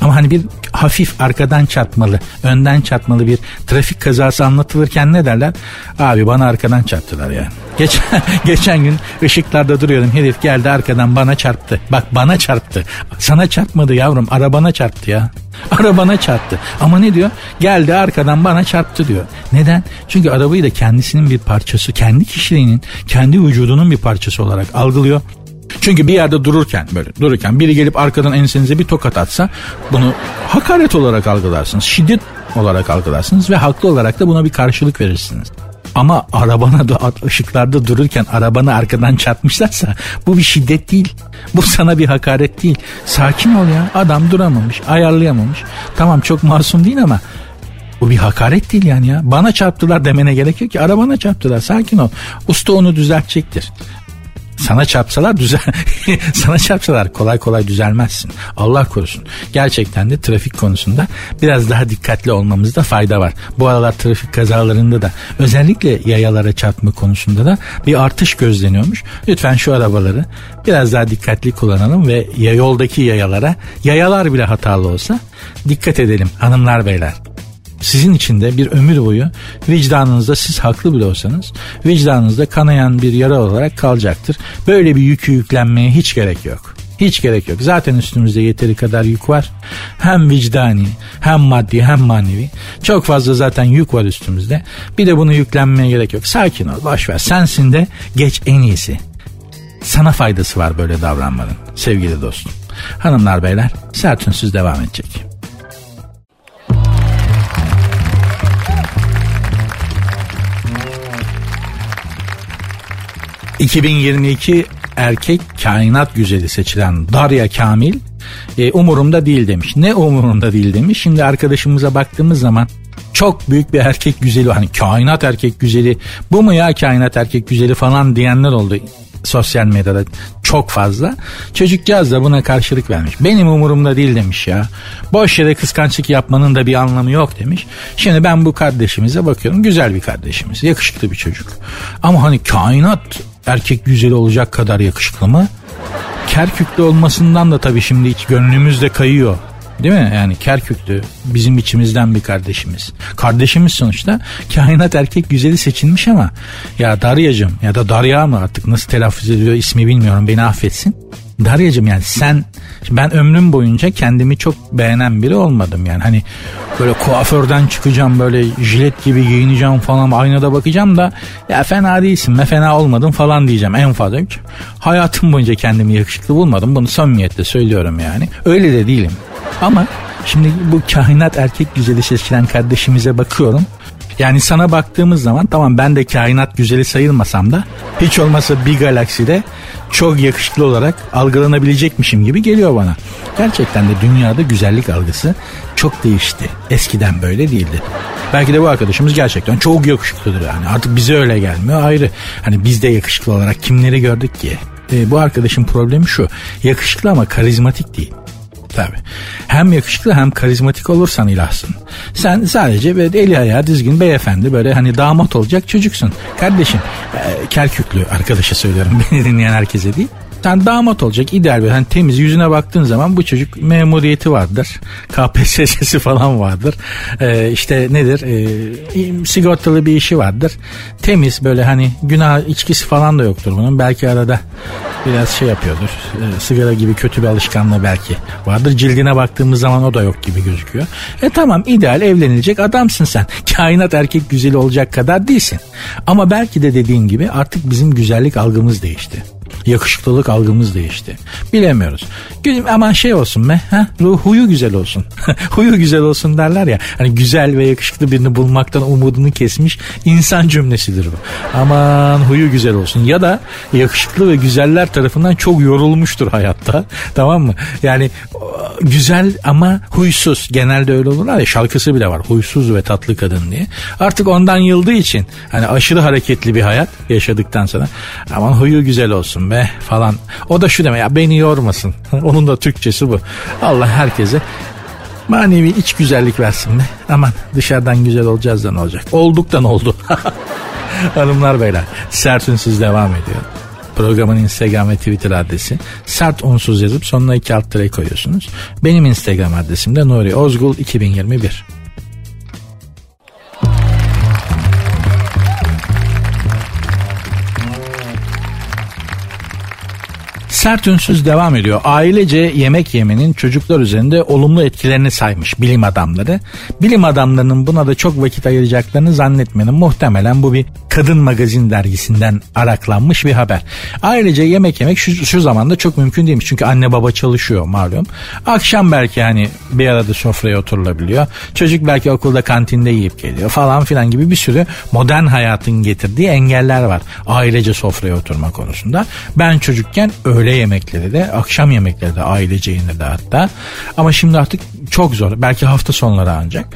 Ama hani bir hafif arkadan çarpmalı, önden çarpmalı bir trafik kazası anlatılırken ne derler? Abi bana arkadan çarptılar ya. Geçen, geçen gün ışıklarda duruyorum herif geldi arkadan bana çarptı. Bak bana çarptı. Sana çarpmadı yavrum arabana çarptı ya. Arabana çarptı. Ama ne diyor? Geldi arkadan bana çarptı diyor. Neden? Çünkü arabayı da kendisinin bir parçası, kendi kişiliğinin, kendi vücudunun bir parçası olarak algılıyor. Çünkü bir yerde dururken böyle dururken biri gelip arkadan ensenize bir tokat atsa bunu hakaret olarak algılarsınız. Şiddet olarak algılarsınız ve haklı olarak da buna bir karşılık verirsiniz. Ama arabana da ışıklarda dururken arabanı arkadan çarpmışlarsa bu bir şiddet değil. Bu sana bir hakaret değil. Sakin ol ya. Adam duramamış, ayarlayamamış. Tamam çok masum değil ama bu bir hakaret değil yani ya. Bana çarptılar demene gerek yok ki. Arabana çarptılar. Sakin ol. Usta onu düzeltecektir sana çarpsalar düzel sana çarpsalar kolay kolay düzelmezsin. Allah korusun. Gerçekten de trafik konusunda biraz daha dikkatli olmamızda fayda var. Bu aralar trafik kazalarında da özellikle yayalara çarpma konusunda da bir artış gözleniyormuş. Lütfen şu arabaları biraz daha dikkatli kullanalım ve yoldaki yayalara yayalar bile hatalı olsa dikkat edelim hanımlar beyler sizin için de bir ömür boyu vicdanınızda siz haklı bile olsanız vicdanınızda kanayan bir yara olarak kalacaktır. Böyle bir yükü yüklenmeye hiç gerek yok. Hiç gerek yok. Zaten üstümüzde yeteri kadar yük var. Hem vicdani, hem maddi, hem manevi. Çok fazla zaten yük var üstümüzde. Bir de bunu yüklenmeye gerek yok. Sakin ol, boş ver. Sensin de geç en iyisi. Sana faydası var böyle davranmanın sevgili dostum. Hanımlar beyler sert devam edecek. 2022 erkek kainat güzeli seçilen Darya Kamil e, umurumda değil demiş. Ne umurumda değil demiş. Şimdi arkadaşımıza baktığımız zaman çok büyük bir erkek güzeli hani kainat erkek güzeli bu mu ya kainat erkek güzeli falan diyenler oldu sosyal medyada çok fazla. Çocukcağız da buna karşılık vermiş. Benim umurumda değil demiş ya. Boş yere kıskançlık yapmanın da bir anlamı yok demiş. Şimdi ben bu kardeşimize bakıyorum. Güzel bir kardeşimiz. Yakışıklı bir çocuk. Ama hani kainat erkek güzeli olacak kadar yakışıklı mı? Kerküklü olmasından da tabii şimdi hiç gönlümüz de kayıyor. Değil mi? Yani Kerküklü bizim içimizden bir kardeşimiz. Kardeşimiz sonuçta kainat erkek güzeli seçilmiş ama ya Darya'cım ya da Darya mı artık nasıl telaffuz ediyor ismi bilmiyorum beni affetsin. Darya'cığım yani sen ben ömrüm boyunca kendimi çok beğenen biri olmadım. Yani hani böyle kuaförden çıkacağım böyle jilet gibi giyineceğim falan aynada bakacağım da ya fena değilsin me fena olmadın falan diyeceğim en fazla. Hayatım boyunca kendimi yakışıklı bulmadım. Bunu samimiyetle söylüyorum yani. Öyle de değilim. Ama şimdi bu kainat erkek güzeli seçilen kardeşimize bakıyorum yani sana baktığımız zaman tamam ben de kainat güzeli sayılmasam da hiç olmasa bir galakside çok yakışıklı olarak algılanabilecekmişim gibi geliyor bana. Gerçekten de dünyada güzellik algısı çok değişti. Eskiden böyle değildi. Belki de bu arkadaşımız gerçekten çok yakışıklıdır yani. Artık bize öyle gelmiyor ayrı. Hani biz de yakışıklı olarak kimleri gördük ki? E, bu arkadaşın problemi şu. Yakışıklı ama karizmatik değil. Tabi. Hem yakışıklı hem karizmatik olursan ilahsın. Sen sadece böyle eli ayağı dizgin beyefendi böyle hani damat olacak çocuksun. Kardeşim e, Kerküklü arkadaşa söylüyorum beni dinleyen herkese değil. Sen damat olacak ideal bir hani temiz yüzüne baktığın zaman bu çocuk memuriyeti vardır. KPSS'si falan vardır. Ee, işte nedir? Ee, sigortalı bir işi vardır. Temiz böyle hani günah içkisi falan da yoktur bunun. Belki arada biraz şey yapıyordur. Ee, sigara gibi kötü bir alışkanlığı belki vardır. Cildine baktığımız zaman o da yok gibi gözüküyor. E tamam ideal evlenilecek adamsın sen. Kainat erkek güzeli olacak kadar değilsin. Ama belki de dediğin gibi artık bizim güzellik algımız değişti yakışıklılık algımız değişti. Bilemiyoruz. Aman şey olsun be. Ha? Huyu güzel olsun. huyu güzel olsun derler ya. Hani güzel ve yakışıklı birini bulmaktan umudunu kesmiş insan cümlesidir bu. Aman huyu güzel olsun. Ya da yakışıklı ve güzeller tarafından çok yorulmuştur hayatta. Tamam mı? Yani güzel ama huysuz. Genelde öyle olurlar ya şarkısı bile var. Huysuz ve tatlı kadın diye. Artık ondan yıldığı için hani aşırı hareketli bir hayat yaşadıktan sonra aman huyu güzel olsun be falan. O da şu demek ya beni yormasın. Onun da Türkçesi bu. Allah herkese manevi iç güzellik versin be. Aman dışarıdan güzel olacağız da ne olacak? Olduktan oldu. Hanımlar beyler sert ünsüz devam ediyor. Programın Instagram ve Twitter adresi. Sert unsuz yazıp sonuna iki alt koyuyorsunuz. Benim Instagram adresim de Nuri Ozgul 2021. Sert ünsüz devam ediyor. Ailece yemek yemenin çocuklar üzerinde olumlu etkilerini saymış bilim adamları. Bilim adamlarının buna da çok vakit ayıracaklarını zannetmenin muhtemelen bu bir kadın magazin dergisinden araklanmış bir haber. Ailece yemek yemek şu, şu zamanda çok mümkün değilmiş. Çünkü anne baba çalışıyor malum. Akşam belki hani bir arada sofraya oturulabiliyor. Çocuk belki okulda kantinde yiyip geliyor falan filan gibi bir sürü modern hayatın getirdiği engeller var. Ailece sofraya oturma konusunda. Ben çocukken öğle yemekleri de akşam yemekleri de ailece yenirdi hatta. Ama şimdi artık çok zor. Belki hafta sonları ancak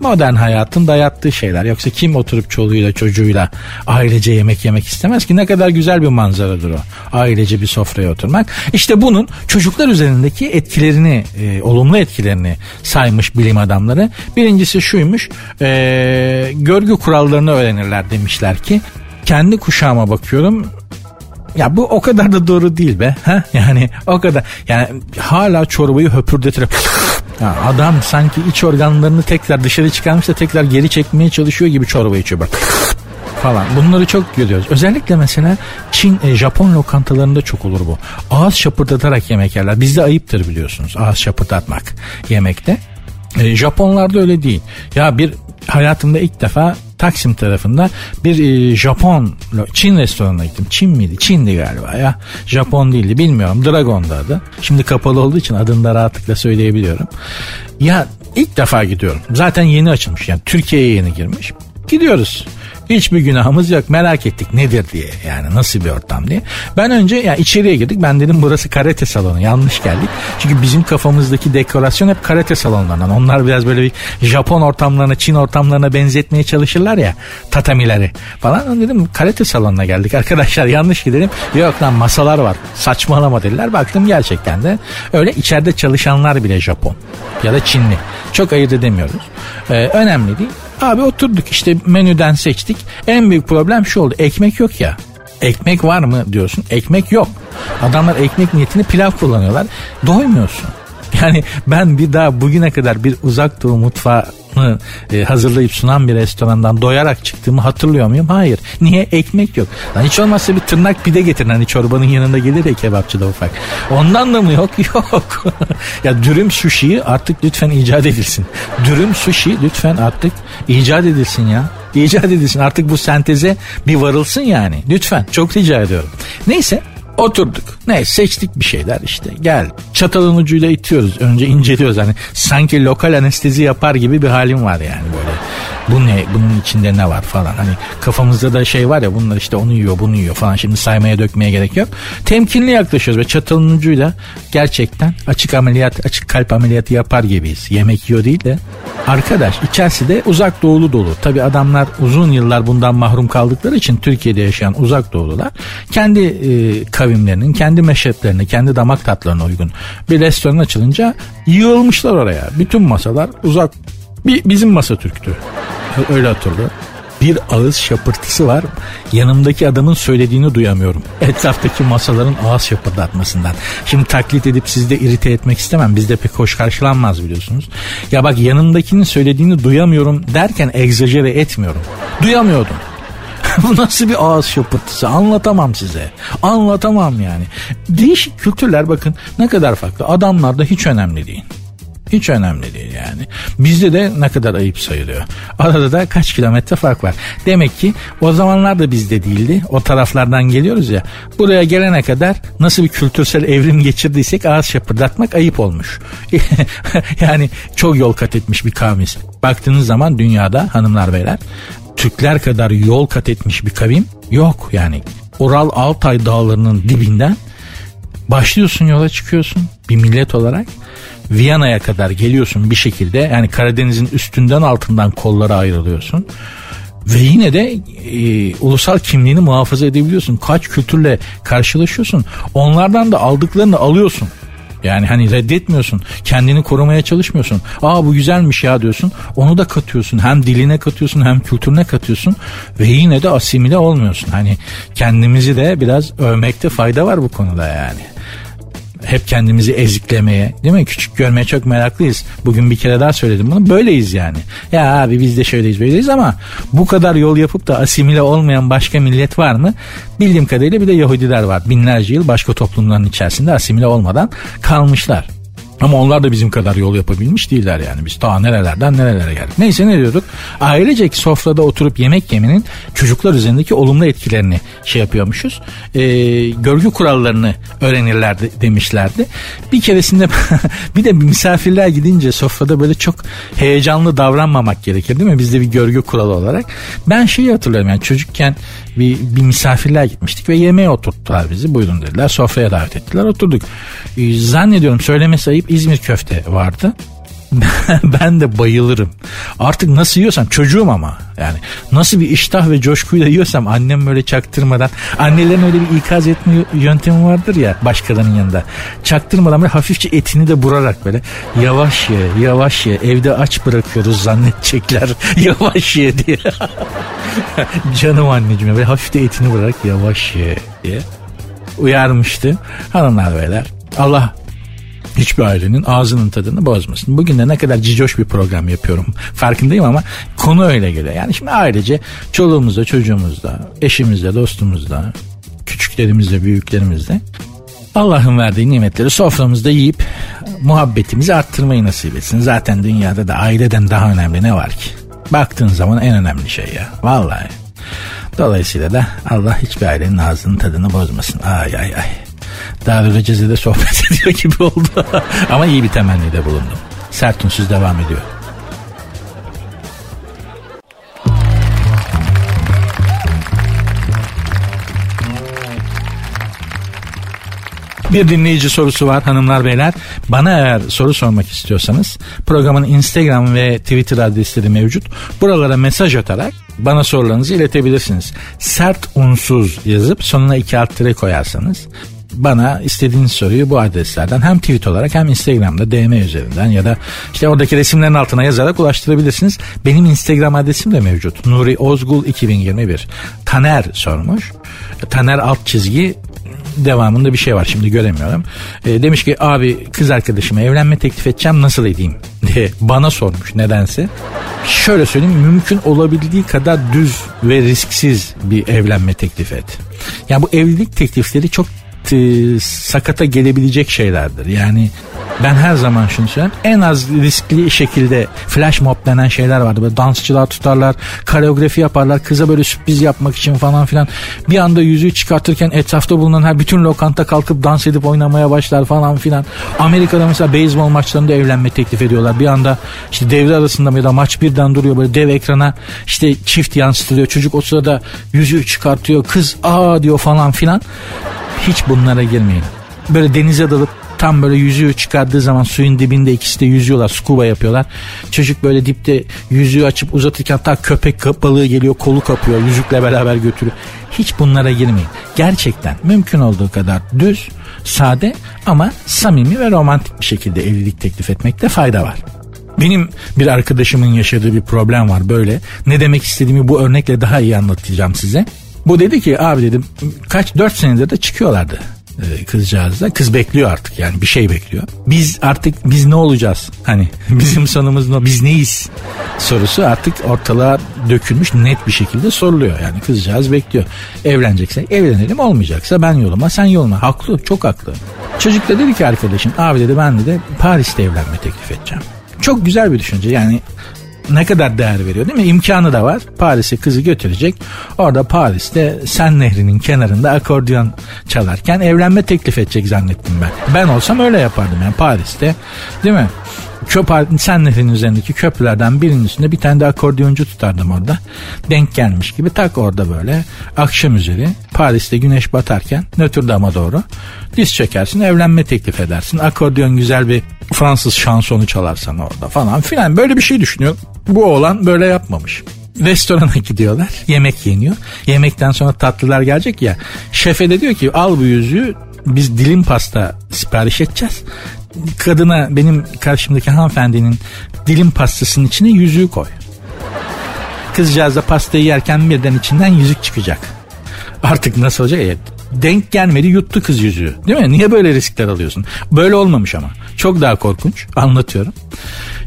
modern hayatın dayattığı şeyler. Yoksa kim oturup çoluğuyla çocuğuyla ailece yemek yemek istemez ki ne kadar güzel bir manzaradır o. Ailece bir sofraya oturmak. İşte bunun çocuklar üzerindeki etkilerini, e, olumlu etkilerini saymış bilim adamları. Birincisi şuymuş, e, görgü kurallarını öğrenirler demişler ki kendi kuşağıma bakıyorum ya bu o kadar da doğru değil be. Ha? Yani o kadar. Yani hala çorbayı höpürdeterek ya adam sanki iç organlarını tekrar dışarı çıkarmış da tekrar geri çekmeye çalışıyor gibi çorba içiyor bak falan. Bunları çok görüyoruz. Özellikle mesela Çin, e, Japon lokantalarında çok olur bu. Ağız şapırdatarak yemek yerler. Bizde ayıptır biliyorsunuz ağız şapırdatmak yemekte. E, Japonlarda öyle değil. Ya bir hayatımda ilk defa Taksim tarafında bir e, Japon Çin restoranına gittim. Çin miydi? Çin'di galiba ya. Japon değildi bilmiyorum. Dragon'da adı. Şimdi kapalı olduğu için adını da rahatlıkla söyleyebiliyorum. Ya ilk defa gidiyorum. Zaten yeni açılmış yani Türkiye'ye yeni girmiş. Gidiyoruz. Hiçbir günahımız yok merak ettik nedir diye yani nasıl bir ortam diye. Ben önce yani içeriye girdik ben dedim burası karate salonu yanlış geldik. Çünkü bizim kafamızdaki dekorasyon hep karate salonlarından. Onlar biraz böyle bir Japon ortamlarına Çin ortamlarına benzetmeye çalışırlar ya tatamileri falan. Dedim karate salonuna geldik arkadaşlar yanlış gidelim. Yok lan masalar var saçmalama dediler. Baktım gerçekten de öyle içeride çalışanlar bile Japon ya da Çinli. Çok ayırt edemiyoruz. Ee, önemli değil. Abi oturduk işte menüden seçtik. En büyük problem şu oldu. Ekmek yok ya. Ekmek var mı diyorsun. Ekmek yok. Adamlar ekmek niyetini pilav kullanıyorlar. Doymuyorsun. Yani ben bir daha bugüne kadar bir uzak doğu mutfağı e, hazırlayıp sunan bir restorandan doyarak çıktığımı hatırlıyor muyum? Hayır. Niye? Ekmek yok. Lan hiç olmazsa bir tırnak pide getirin. Hani çorbanın yanında gelir ya kebapçıda ufak. Ondan da mı yok? Yok. ya dürüm sushi'yi artık lütfen icat edilsin. Dürüm sushi lütfen artık icat edilsin ya. İcat edilsin. Artık bu senteze bir varılsın yani. Lütfen. Çok rica ediyorum. Neyse Oturduk. Ne seçtik bir şeyler işte. Gel. Çatalın ucuyla itiyoruz. Önce inceliyoruz. Hani sanki lokal anestezi yapar gibi bir halim var yani böyle. Bu ne? Bunun içinde ne var falan. Hani kafamızda da şey var ya bunlar işte onu yiyor bunu yiyor falan. Şimdi saymaya dökmeye gerek yok. Temkinli yaklaşıyoruz ve çatalın ucuyla gerçekten açık ameliyat, açık kalp ameliyatı yapar gibiyiz. Yemek yiyor değil de. Arkadaş içerisi de uzak doğulu dolu. Tabi adamlar uzun yıllar bundan mahrum kaldıkları için Türkiye'de yaşayan uzak doğulular kendi e, kavimlerinin, kendi meşreplerine, kendi damak tatlarına uygun bir restoran açılınca yığılmışlar oraya. Bütün masalar uzak bir, bizim masa Türktü. Öyle hatırlıyorum bir ağız şapırtısı var. Yanımdaki adamın söylediğini duyamıyorum. Etraftaki masaların ağız şapırdatmasından. Şimdi taklit edip sizi de irite etmek istemem. Bizde pek hoş karşılanmaz biliyorsunuz. Ya bak yanımdakinin söylediğini duyamıyorum derken egzajere etmiyorum. Duyamıyordum. Bu nasıl bir ağız şapırtısı anlatamam size. Anlatamam yani. Değişik kültürler bakın ne kadar farklı. Adamlar da hiç önemli değil. Hiç önemli değil yani. Bizde de ne kadar ayıp sayılıyor. Arada da kaç kilometre fark var. Demek ki o zamanlar da bizde değildi. O taraflardan geliyoruz ya. Buraya gelene kadar nasıl bir kültürsel evrim geçirdiysek ağız şapırdatmak ayıp olmuş. yani çok yol kat etmiş bir kavmiz. Baktığınız zaman dünyada hanımlar beyler Türkler kadar yol kat etmiş bir kavim yok yani. Oral Altay dağlarının dibinden başlıyorsun yola çıkıyorsun bir millet olarak Viyana'ya kadar geliyorsun bir şekilde yani Karadeniz'in üstünden altından kollara ayrılıyorsun ve yine de e, ulusal kimliğini muhafaza edebiliyorsun. Kaç kültürle karşılaşıyorsun. Onlardan da aldıklarını alıyorsun. Yani hani reddetmiyorsun. Kendini korumaya çalışmıyorsun. Aa bu güzelmiş ya diyorsun. Onu da katıyorsun. Hem diline katıyorsun hem kültürüne katıyorsun. Ve yine de asimile olmuyorsun. Hani kendimizi de biraz övmekte fayda var bu konuda yani hep kendimizi eziklemeye değil mi? Küçük görmeye çok meraklıyız. Bugün bir kere daha söyledim bunu. Böyleyiz yani. Ya abi biz de şöyleyiz böyleyiz ama bu kadar yol yapıp da asimile olmayan başka millet var mı? Bildiğim kadarıyla bir de Yahudiler var. Binlerce yıl başka toplumların içerisinde asimile olmadan kalmışlar. Ama onlar da bizim kadar yol yapabilmiş değiller yani. Biz ta nerelerden nerelere geldik. Neyse ne diyorduk? Ailecek sofrada oturup yemek yemenin çocuklar üzerindeki olumlu etkilerini şey yapıyormuşuz. Ee, görgü kurallarını öğrenirlerdi demişlerdi. Bir keresinde bir de misafirler gidince sofrada böyle çok heyecanlı davranmamak gerekir değil mi? Bizde bir görgü kuralı olarak. Ben şeyi hatırlıyorum yani çocukken bir, bir misafirler gitmiştik ve yemeğe oturttular bizi. Buyurun dediler. Sofraya davet ettiler. Oturduk. Ee, zannediyorum söylemesi ayıp İzmir köfte vardı. ben de bayılırım. Artık nasıl yiyorsam çocuğum ama yani nasıl bir iştah ve coşkuyla yiyorsam annem böyle çaktırmadan annelerin öyle bir ikaz etme yöntemi vardır ya başkalarının yanında. Çaktırmadan böyle hafifçe etini de burarak böyle yavaş ye yavaş ye evde aç bırakıyoruz zannedecekler yavaş ye diye. Canım anneciğim böyle hafif de etini bırak yavaş ye diye uyarmıştı. Hanımlar beyler Allah hiçbir ailenin ağzının tadını bozmasın. Bugün de ne kadar cicoş bir program yapıyorum farkındayım ama konu öyle geliyor. Yani şimdi ailece çoluğumuzda, çocuğumuzda, eşimizle, dostumuzla, küçüklerimizle, büyüklerimizle Allah'ın verdiği nimetleri soframızda yiyip muhabbetimizi arttırmayı nasip etsin. Zaten dünyada da aileden daha önemli ne var ki? Baktığın zaman en önemli şey ya. Vallahi. Dolayısıyla da Allah hiçbir ailenin ağzının tadını bozmasın. Ay ay ay. Darül Ceze'de sohbet ediyor gibi oldu. Ama iyi bir temennide bulundum. Sert unsuz devam ediyor. Bir dinleyici sorusu var hanımlar beyler. Bana eğer soru sormak istiyorsanız programın Instagram ve Twitter adresleri mevcut. Buralara mesaj atarak bana sorularınızı iletebilirsiniz. Sert unsuz yazıp sonuna iki alt tire koyarsanız bana istediğiniz soruyu bu adreslerden hem tweet olarak hem Instagram'da DM üzerinden ya da işte oradaki resimlerin altına yazarak ulaştırabilirsiniz. Benim Instagram adresim de mevcut. Nuri Ozgul 2021. Taner sormuş. Taner alt çizgi devamında bir şey var şimdi göremiyorum. E, demiş ki abi kız arkadaşıma evlenme teklif edeceğim nasıl edeyim diye bana sormuş nedense. Şöyle söyleyeyim mümkün olabildiği kadar düz ve risksiz bir evlenme teklif et. Yani bu evlilik teklifleri çok e, sakata gelebilecek şeylerdir. Yani ben her zaman şunu söylüyorum. En az riskli şekilde flash mob denen şeyler vardı. Böyle dansçılar tutarlar, koreografi yaparlar. Kıza böyle sürpriz yapmak için falan filan. Bir anda yüzüğü çıkartırken etrafta bulunan her bütün lokanta kalkıp dans edip oynamaya başlar falan filan. Amerika'da mesela beyzbol maçlarında evlenme teklif ediyorlar. Bir anda işte devre arasında ya da maç birden duruyor böyle dev ekrana işte çift yansıtılıyor. Çocuk o sırada yüzüğü çıkartıyor. Kız aa diyor falan filan. Hiç bunlara girmeyin. Böyle denize dalıp tam böyle yüzüğü çıkardığı zaman suyun dibinde ikisi de yüzüyorlar scuba yapıyorlar. Çocuk böyle dipte yüzüğü açıp uzatırken ta köpek balığı geliyor kolu kapıyor yüzükle beraber götürüyor. Hiç bunlara girmeyin. Gerçekten mümkün olduğu kadar düz, sade ama samimi ve romantik bir şekilde evlilik teklif etmekte fayda var. Benim bir arkadaşımın yaşadığı bir problem var böyle. Ne demek istediğimi bu örnekle daha iyi anlatacağım size. Bu dedi ki abi dedim kaç dört senedir de çıkıyorlardı e, kızcağızla. Kız bekliyor artık yani bir şey bekliyor. Biz artık biz ne olacağız? Hani bizim sonumuz ne? Biz neyiz? Sorusu artık ortalığa dökülmüş net bir şekilde soruluyor. Yani kızcağız bekliyor. Evlenecekse evlenelim olmayacaksa ben yoluma sen yoluma. Haklı çok haklı. Çocuk da dedi ki arkadaşım abi dedi ben de Paris'te evlenme teklif edeceğim. Çok güzel bir düşünce yani ne kadar değer veriyor değil mi? İmkanı da var. Paris'e kızı götürecek. Orada Paris'te Sen Nehri'nin kenarında akordeon çalarken evlenme teklif edecek zannettim ben. Ben olsam öyle yapardım yani Paris'te değil mi? Köp Sen Nehri'nin üzerindeki köprülerden birinin üstünde bir tane de akordeoncu tutardım orada. Denk gelmiş gibi tak orada böyle akşam üzeri Paris'te güneş batarken Notre Dame'a doğru diz çekersin evlenme teklif edersin. Akordeon güzel bir Fransız şansonu çalarsan orada falan filan böyle bir şey düşünüyor. Bu oğlan böyle yapmamış. Restorana gidiyorlar. Yemek yeniyor. Yemekten sonra tatlılar gelecek ya. Şefe de diyor ki al bu yüzüğü biz dilim pasta sipariş edeceğiz. Kadına benim karşımdaki hanımefendinin dilim pastasının içine yüzüğü koy. Kızcağız da pastayı yerken birden içinden yüzük çıkacak. Artık nasıl olacak? Evet. Denk gelmedi yuttu kız yüzüğü. Değil mi? Niye böyle riskler alıyorsun? Böyle olmamış ama. Çok daha korkunç. Anlatıyorum.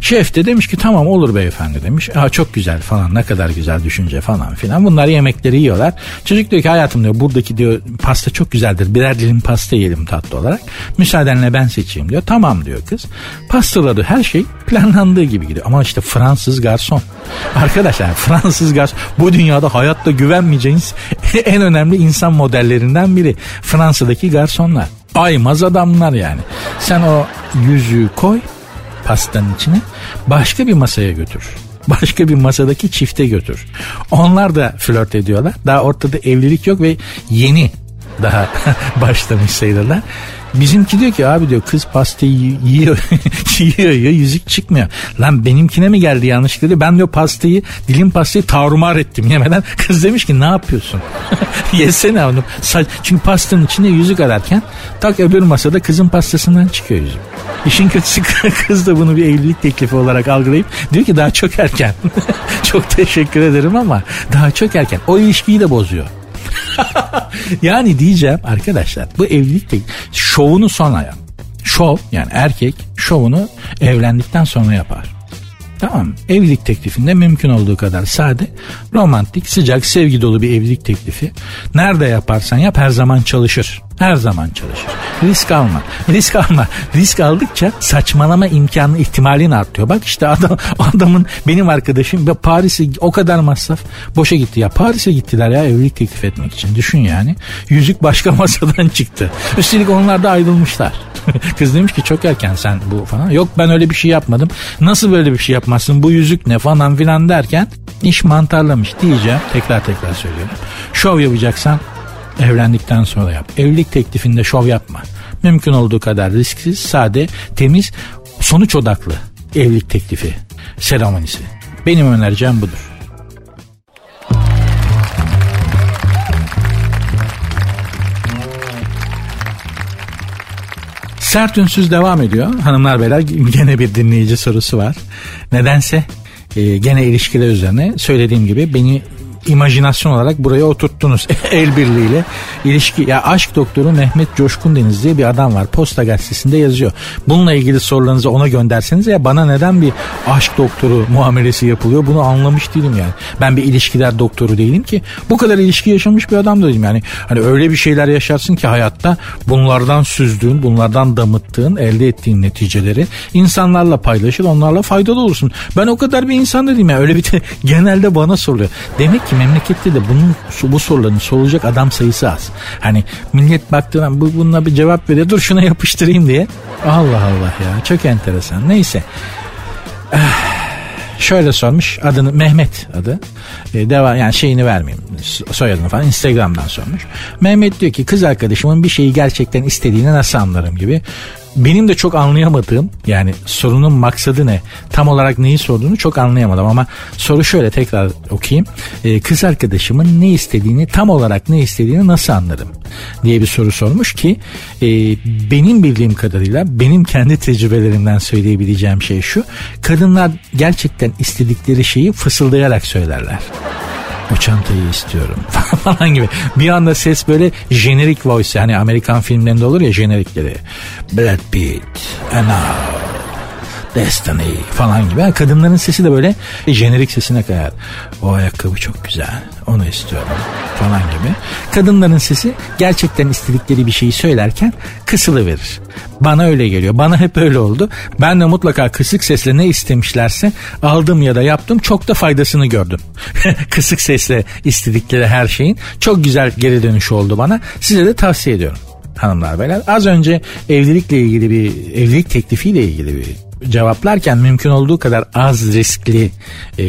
Şef de demiş ki tamam olur beyefendi demiş. Aa, çok güzel falan ne kadar güzel düşünce falan filan. Bunlar yemekleri yiyorlar. Çocuk diyor ki hayatım diyor buradaki diyor pasta çok güzeldir. Birer dilim pasta yiyelim tatlı olarak. Müsaadenle ben seçeyim diyor. Tamam diyor kız. Pastaladı her şey planlandığı gibi gidiyor. Ama işte Fransız garson. Arkadaşlar Fransız garson bu dünyada hayatta güvenmeyeceğiniz en önemli insan modellerinden biri. Fransa'daki garsonlar. Aymaz adamlar yani. Sen o yüzüğü koy pastanın içine başka bir masaya götür. Başka bir masadaki çifte götür. Onlar da flört ediyorlar. Daha ortada evlilik yok ve yeni daha başlamış sayılırlar. Bizimki diyor ki abi diyor kız pastayı yiyor, yiyor, yiyor yüzük çıkmıyor. Lan benimkine mi geldi yanlışlıkla diyor. Ben diyor pastayı dilim pastayı tarumar ettim yemeden. Kız demiş ki ne yapıyorsun? Yesene onu. Çünkü pastanın içinde yüzük ararken tak öbür masada kızın pastasından çıkıyor yüzük. İşin kötüsü kız da bunu bir evlilik teklifi olarak algılayıp diyor ki daha çok erken. çok teşekkür ederim ama daha çok erken. O ilişkiyi de bozuyor. yani diyeceğim arkadaşlar bu evlilik de şovunu sonra yap. Şov yani erkek şovunu evlendikten sonra yapar. Tamam Evlilik teklifinde mümkün olduğu kadar sade, romantik, sıcak, sevgi dolu bir evlilik teklifi. Nerede yaparsan yap her zaman çalışır. Her zaman çalışır. Risk alma. Risk alma. Risk aldıkça saçmalama imkanı ihtimalin artıyor. Bak işte adam adamın benim arkadaşım Paris'e o kadar masraf boşa gitti ya. Paris'e gittiler ya evlilik teklif etmek için. Düşün yani. Yüzük başka masadan çıktı. Üstelik onlar da ayrılmışlar. Kız demiş ki çok erken sen bu falan. Yok ben öyle bir şey yapmadım. Nasıl böyle bir şey yapmazsın? Bu yüzük ne falan filan derken iş mantarlamış diyeceğim. Tekrar tekrar söylüyorum. Şov yapacaksan evlendikten sonra yap. Evlilik teklifinde şov yapma. Mümkün olduğu kadar risksiz, sade, temiz, sonuç odaklı evlilik teklifi seremonisi. Benim önereceğim budur. Sert ünsüz devam ediyor. Hanımlar beyler gene bir dinleyici sorusu var. Nedense e, gene ilişkiler üzerine söylediğim gibi beni imajinasyon olarak buraya oturttunuz el birliğiyle. ilişki ya aşk doktoru Mehmet Coşkun Deniz diye bir adam var. Posta gazetesinde yazıyor. Bununla ilgili sorularınızı ona gönderseniz ya bana neden bir aşk doktoru muamelesi yapılıyor bunu anlamış değilim yani. Ben bir ilişkiler doktoru değilim ki. Bu kadar ilişki yaşamış bir adam da değilim yani. Hani öyle bir şeyler yaşarsın ki hayatta bunlardan süzdüğün, bunlardan damıttığın, elde ettiğin neticeleri insanlarla paylaşır, onlarla faydalı olursun. Ben o kadar bir insan da değilim yani. Öyle bir de genelde bana soruluyor. Demek ki memlekette de bunun bu soruların sorulacak adam sayısı az. Hani millet baktığında bu bununla bir cevap veriyor. Dur şuna yapıştırayım diye. Allah Allah ya çok enteresan. Neyse. Ah şöyle sormuş adını Mehmet adı e, deva yani şeyini vermeyeyim soyadını falan Instagram'dan sormuş. Mehmet diyor ki kız arkadaşımın bir şeyi gerçekten istediğini nasıl anlarım gibi benim de çok anlayamadığım yani sorunun maksadı ne? Tam olarak neyi sorduğunu çok anlayamadım ama soru şöyle tekrar okuyayım. Ee, kız arkadaşımın ne istediğini tam olarak ne istediğini nasıl anlarım? diye bir soru sormuş ki e, benim bildiğim kadarıyla benim kendi tecrübelerimden söyleyebileceğim şey şu kadınlar gerçekten istedikleri şeyi fısıldayarak söylerler o çantayı istiyorum falan gibi. Bir anda ses böyle jenerik voice yani Amerikan filmlerinde olur ya jenerikleri. Brad Pitt, Anna, Destiny falan gibi. Yani kadınların sesi de böyle jenerik sesine kayar. O ayakkabı çok güzel. Onu istiyorum falan gibi. Kadınların sesi gerçekten istedikleri bir şeyi söylerken kısılı verir. Bana öyle geliyor. Bana hep öyle oldu. Ben de mutlaka kısık sesle ne istemişlerse aldım ya da yaptım. Çok da faydasını gördüm. kısık sesle istedikleri her şeyin çok güzel geri dönüşü oldu bana. Size de tavsiye ediyorum hanımlar beyler. Az önce evlilikle ilgili bir evlilik teklifiyle ilgili bir cevaplarken mümkün olduğu kadar az riskli e,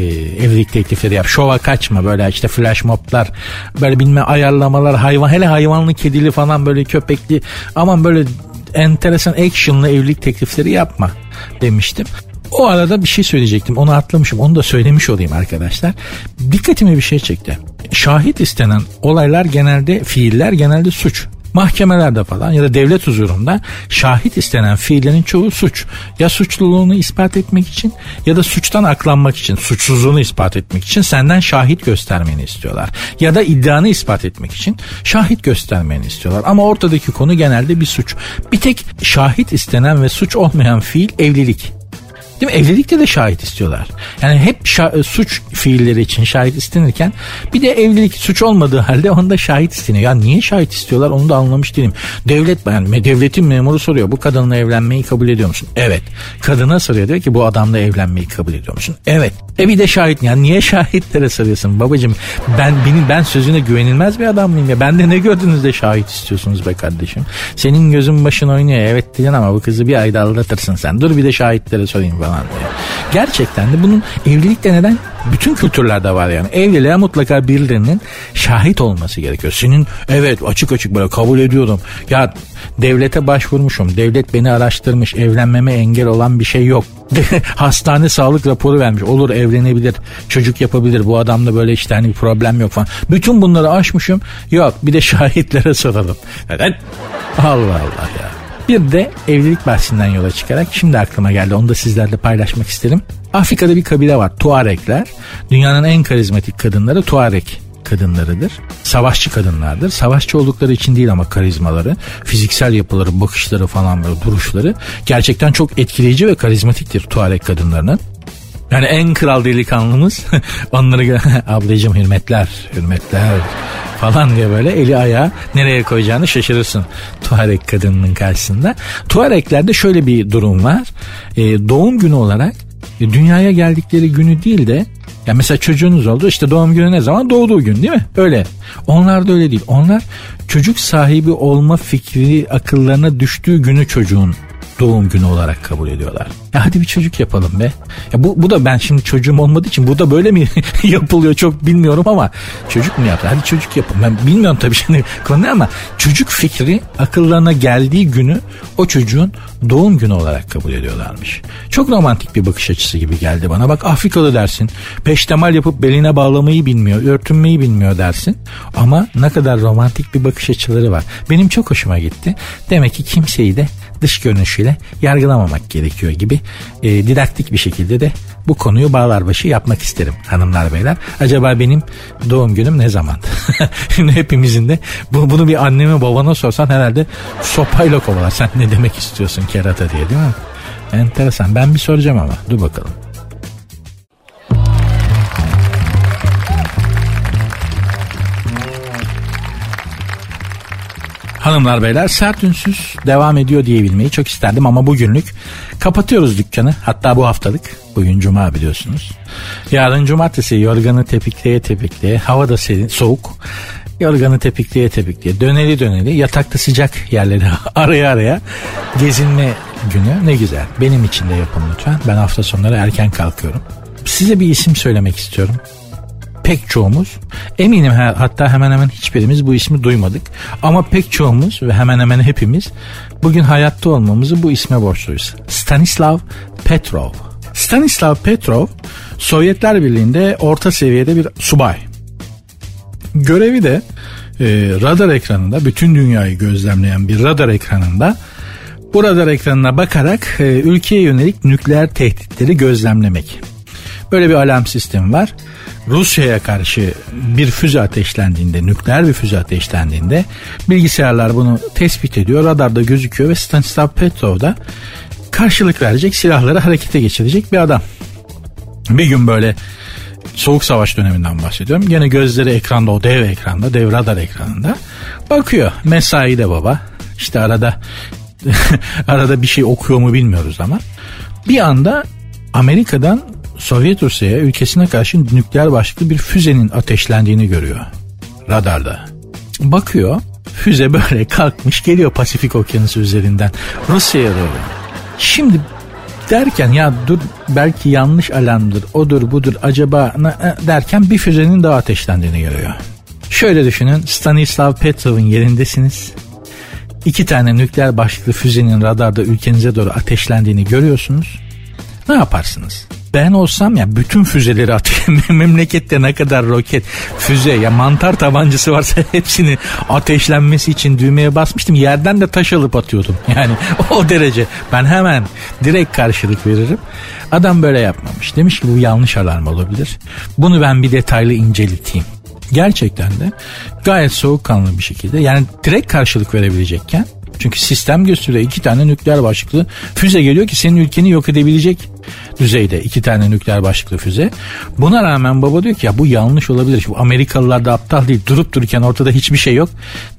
evlilik teklifleri yap. Şova kaçma böyle işte flash moblar böyle bilme ayarlamalar hayvan hele hayvanlı kedili falan böyle köpekli aman böyle enteresan actionlı evlilik teklifleri yapma demiştim. O arada bir şey söyleyecektim. Onu atlamışım. Onu da söylemiş olayım arkadaşlar. Dikkatimi bir şey çekti. Şahit istenen olaylar genelde fiiller genelde suç Mahkemelerde falan ya da devlet huzurunda şahit istenen fiillerin çoğu suç. Ya suçluluğunu ispat etmek için ya da suçtan aklanmak için, suçsuzluğunu ispat etmek için senden şahit göstermeni istiyorlar. Ya da iddianı ispat etmek için şahit göstermeni istiyorlar. Ama ortadaki konu genelde bir suç. Bir tek şahit istenen ve suç olmayan fiil evlilik. Değil mi? Evlilikte de şahit istiyorlar. Yani hep şa- suç fiilleri için şahit istenirken bir de evlilik suç olmadığı halde onda şahit isteniyor. Ya niye şahit istiyorlar onu da anlamış değilim. Devlet yani devletin memuru soruyor bu kadınla evlenmeyi kabul ediyor musun? Evet. Kadına soruyor diyor ki bu adamla evlenmeyi kabul ediyor musun? Evet. E bir de şahit yani niye şahitlere soruyorsun babacığım? Ben benim ben sözüne güvenilmez bir adam mıyım ya? Ben de ne gördünüz de şahit istiyorsunuz be kardeşim? Senin gözün başın oynuyor evet diyeceksin ama bu kızı bir ayda aldatırsın sen. Dur bir de şahitlere sorayım falan diye. Gerçekten de bunun evlilikte neden? Bütün kültürlerde var yani. Evliliğe mutlaka birilerinin şahit olması gerekiyor. Senin evet açık açık böyle kabul ediyorum. Ya devlete başvurmuşum. Devlet beni araştırmış. Evlenmeme engel olan bir şey yok. Hastane sağlık raporu vermiş. Olur evlenebilir. Çocuk yapabilir. Bu adamda böyle işte hani bir problem yok falan. Bütün bunları aşmışım. Yok bir de şahitlere soralım. Evet. Allah Allah ya. Bir de evlilik bahsinden yola çıkarak şimdi aklıma geldi onu da sizlerle paylaşmak isterim. Afrika'da bir kabile var Tuarekler. Dünyanın en karizmatik kadınları Tuarek kadınlarıdır. Savaşçı kadınlardır. Savaşçı oldukları için değil ama karizmaları, fiziksel yapıları, bakışları falan böyle duruşları gerçekten çok etkileyici ve karizmatiktir Tuarek kadınlarının. Yani en kral delikanlımız onları ablacığım hürmetler, hürmetler falan diye böyle eli ayağı nereye koyacağını şaşırırsın Tuareg kadınının karşısında. Tuareglerde şöyle bir durum var. E, doğum günü olarak e, dünyaya geldikleri günü değil de ya mesela çocuğunuz oldu işte doğum günü ne zaman doğduğu gün değil mi? Öyle. Onlar da öyle değil. Onlar çocuk sahibi olma fikri akıllarına düştüğü günü çocuğun doğum günü olarak kabul ediyorlar. Ya hadi bir çocuk yapalım be. Ya bu, bu da ben şimdi çocuğum olmadığı için bu da böyle mi yapılıyor çok bilmiyorum ama çocuk mu yaptı? Hadi çocuk yapın. Ben bilmiyorum tabii şimdi konu ama çocuk fikri akıllarına geldiği günü o çocuğun doğum günü olarak kabul ediyorlarmış. Çok romantik bir bakış açısı gibi geldi bana. Bak Afrikalı dersin. Peştemal yapıp beline bağlamayı bilmiyor, örtünmeyi bilmiyor dersin. Ama ne kadar romantik bir bakış açıları var. Benim çok hoşuma gitti. Demek ki kimseyi de dış görünüşüyle yargılamamak gerekiyor gibi e, didaktik bir şekilde de bu konuyu bağlar başı yapmak isterim hanımlar beyler. Acaba benim doğum günüm ne zaman? Şimdi hepimizin de bu, bunu bir anneme babana sorsan herhalde sopayla kovalar. Sen ne demek istiyorsun kerata diye değil mi? Enteresan. Ben bir soracağım ama. Dur bakalım. Hanımlar beyler sert ünsüz devam ediyor diyebilmeyi çok isterdim ama bugünlük kapatıyoruz dükkanı. Hatta bu haftalık. Bugün cuma biliyorsunuz. Yarın cumartesi yorganı tepikleye tepikleye hava da serin soğuk. Yorganı tepikleye tepikleye döneli döneli yatakta sıcak yerleri araya araya gezinme günü ne güzel. Benim için de yapın lütfen. Ben hafta sonları erken kalkıyorum. Size bir isim söylemek istiyorum pek çoğumuz eminim hatta hemen hemen hiçbirimiz bu ismi duymadık. Ama pek çoğumuz ve hemen hemen hepimiz bugün hayatta olmamızı bu isme borçluyuz. Stanislav Petrov. Stanislav Petrov Sovyetler Birliği'nde orta seviyede bir subay. Görevi de e, radar ekranında bütün dünyayı gözlemleyen bir radar ekranında bu radar ekranına bakarak e, ülkeye yönelik nükleer tehditleri gözlemlemek. Böyle bir alarm sistemi var. Rusya'ya karşı bir füze ateşlendiğinde, nükleer bir füze ateşlendiğinde bilgisayarlar bunu tespit ediyor, radarda gözüküyor ve Stanislav Petrov da karşılık verecek silahları harekete geçirecek bir adam. Bir gün böyle Soğuk Savaş döneminden bahsediyorum. Gene gözleri ekranda o dev ekranda, dev radar ekranında. Bakıyor mesai de baba. İşte arada arada bir şey okuyor mu bilmiyoruz ama. Bir anda Amerika'dan Sovyet Rusya'ya ülkesine karşı nükleer başlıklı bir füzenin ateşlendiğini görüyor radarda. Bakıyor füze böyle kalkmış geliyor Pasifik Okyanusu üzerinden Rusya'ya doğru. Şimdi derken ya dur belki yanlış alarmdır odur budur acaba e, derken bir füzenin daha ateşlendiğini görüyor. Şöyle düşünün Stanislav Petrov'un yerindesiniz. İki tane nükleer başlıklı füzenin radarda ülkenize doğru ateşlendiğini görüyorsunuz. Ne yaparsınız? Ben olsam ya bütün füzeleri atayım. Memlekette ne kadar roket, füze ya mantar tabancası varsa hepsini ateşlenmesi için düğmeye basmıştım. Yerden de taş alıp atıyordum. Yani o derece. Ben hemen direkt karşılık veririm. Adam böyle yapmamış. Demiş ki bu yanlış alarm olabilir. Bunu ben bir detaylı inceleteyim. Gerçekten de gayet soğukkanlı bir şekilde yani direkt karşılık verebilecekken çünkü sistem gösteriyor iki tane nükleer başlıklı füze geliyor ki senin ülkeni yok edebilecek düzeyde iki tane nükleer başlıklı füze. Buna rağmen baba diyor ki ya bu yanlış olabilir. Bu Amerikalılar da aptal değil. Durup dururken ortada hiçbir şey yok.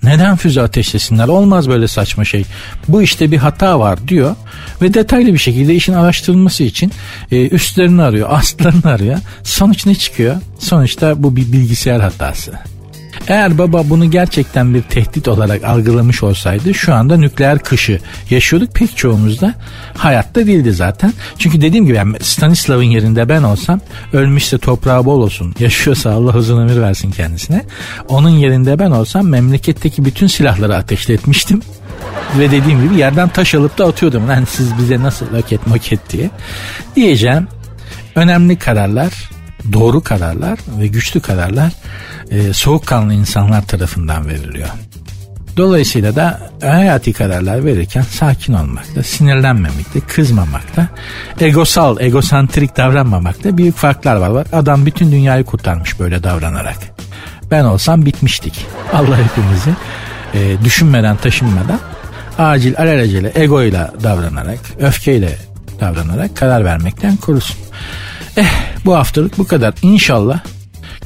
Neden füze ateşlesinler? Olmaz böyle saçma şey. Bu işte bir hata var diyor. Ve detaylı bir şekilde işin araştırılması için e, üstlerini arıyor, astlarını arıyor. Sonuç ne çıkıyor? Sonuçta bu bir bilgisayar hatası. Eğer baba bunu gerçekten bir tehdit olarak algılamış olsaydı şu anda nükleer kışı yaşıyorduk. Pek çoğumuz da hayatta değildi zaten. Çünkü dediğim gibi yani Stanislav'ın yerinde ben olsam ölmüşse toprağı bol olsun. Yaşıyorsa Allah uzun ömür versin kendisine. Onun yerinde ben olsam memleketteki bütün silahları ateşletmiştim. Ve dediğim gibi yerden taş alıp da atıyordum. Lan siz bize nasıl roket moket diye. Diyeceğim önemli kararlar doğru kararlar ve güçlü kararlar e, soğukkanlı insanlar tarafından veriliyor. Dolayısıyla da hayati kararlar verirken sakin olmakta, sinirlenmemekte, kızmamakta, egosal, egosantrik davranmamakta büyük farklar var. Adam bütün dünyayı kurtarmış böyle davranarak. Ben olsam bitmiştik. Allah hepimizi e, düşünmeden, taşınmadan acil, alelacele, egoyla davranarak, öfkeyle davranarak karar vermekten korusun. Eh bu haftalık bu kadar. İnşallah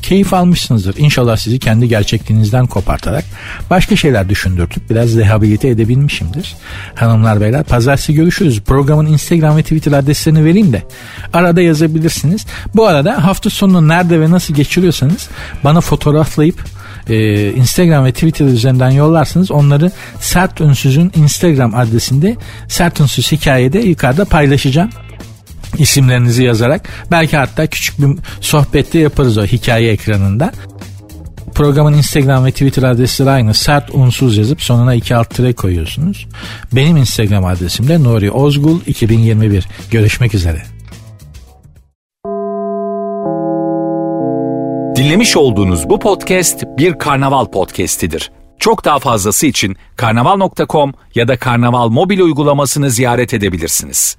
keyif almışsınızdır. İnşallah sizi kendi gerçekliğinizden kopartarak başka şeyler düşündürtüp biraz rehabilite edebilmişimdir. Hanımlar beyler pazartesi görüşürüz. Programın Instagram ve Twitter adreslerini vereyim de arada yazabilirsiniz. Bu arada hafta sonunu nerede ve nasıl geçiriyorsanız bana fotoğraflayıp e, Instagram ve Twitter üzerinden yollarsınız. Onları Sert Ünsüz'ün Instagram adresinde Sert Ünsüz hikayede yukarıda paylaşacağım isimlerinizi yazarak belki hatta küçük bir sohbette yaparız o hikaye ekranında. Programın Instagram ve Twitter adresleri aynı. Sert unsuz yazıp sonuna iki alt tire koyuyorsunuz. Benim Instagram adresim de Nuri Ozgul 2021. Görüşmek üzere. Dinlemiş olduğunuz bu podcast bir karnaval podcastidir. Çok daha fazlası için karnaval.com ya da karnaval mobil uygulamasını ziyaret edebilirsiniz.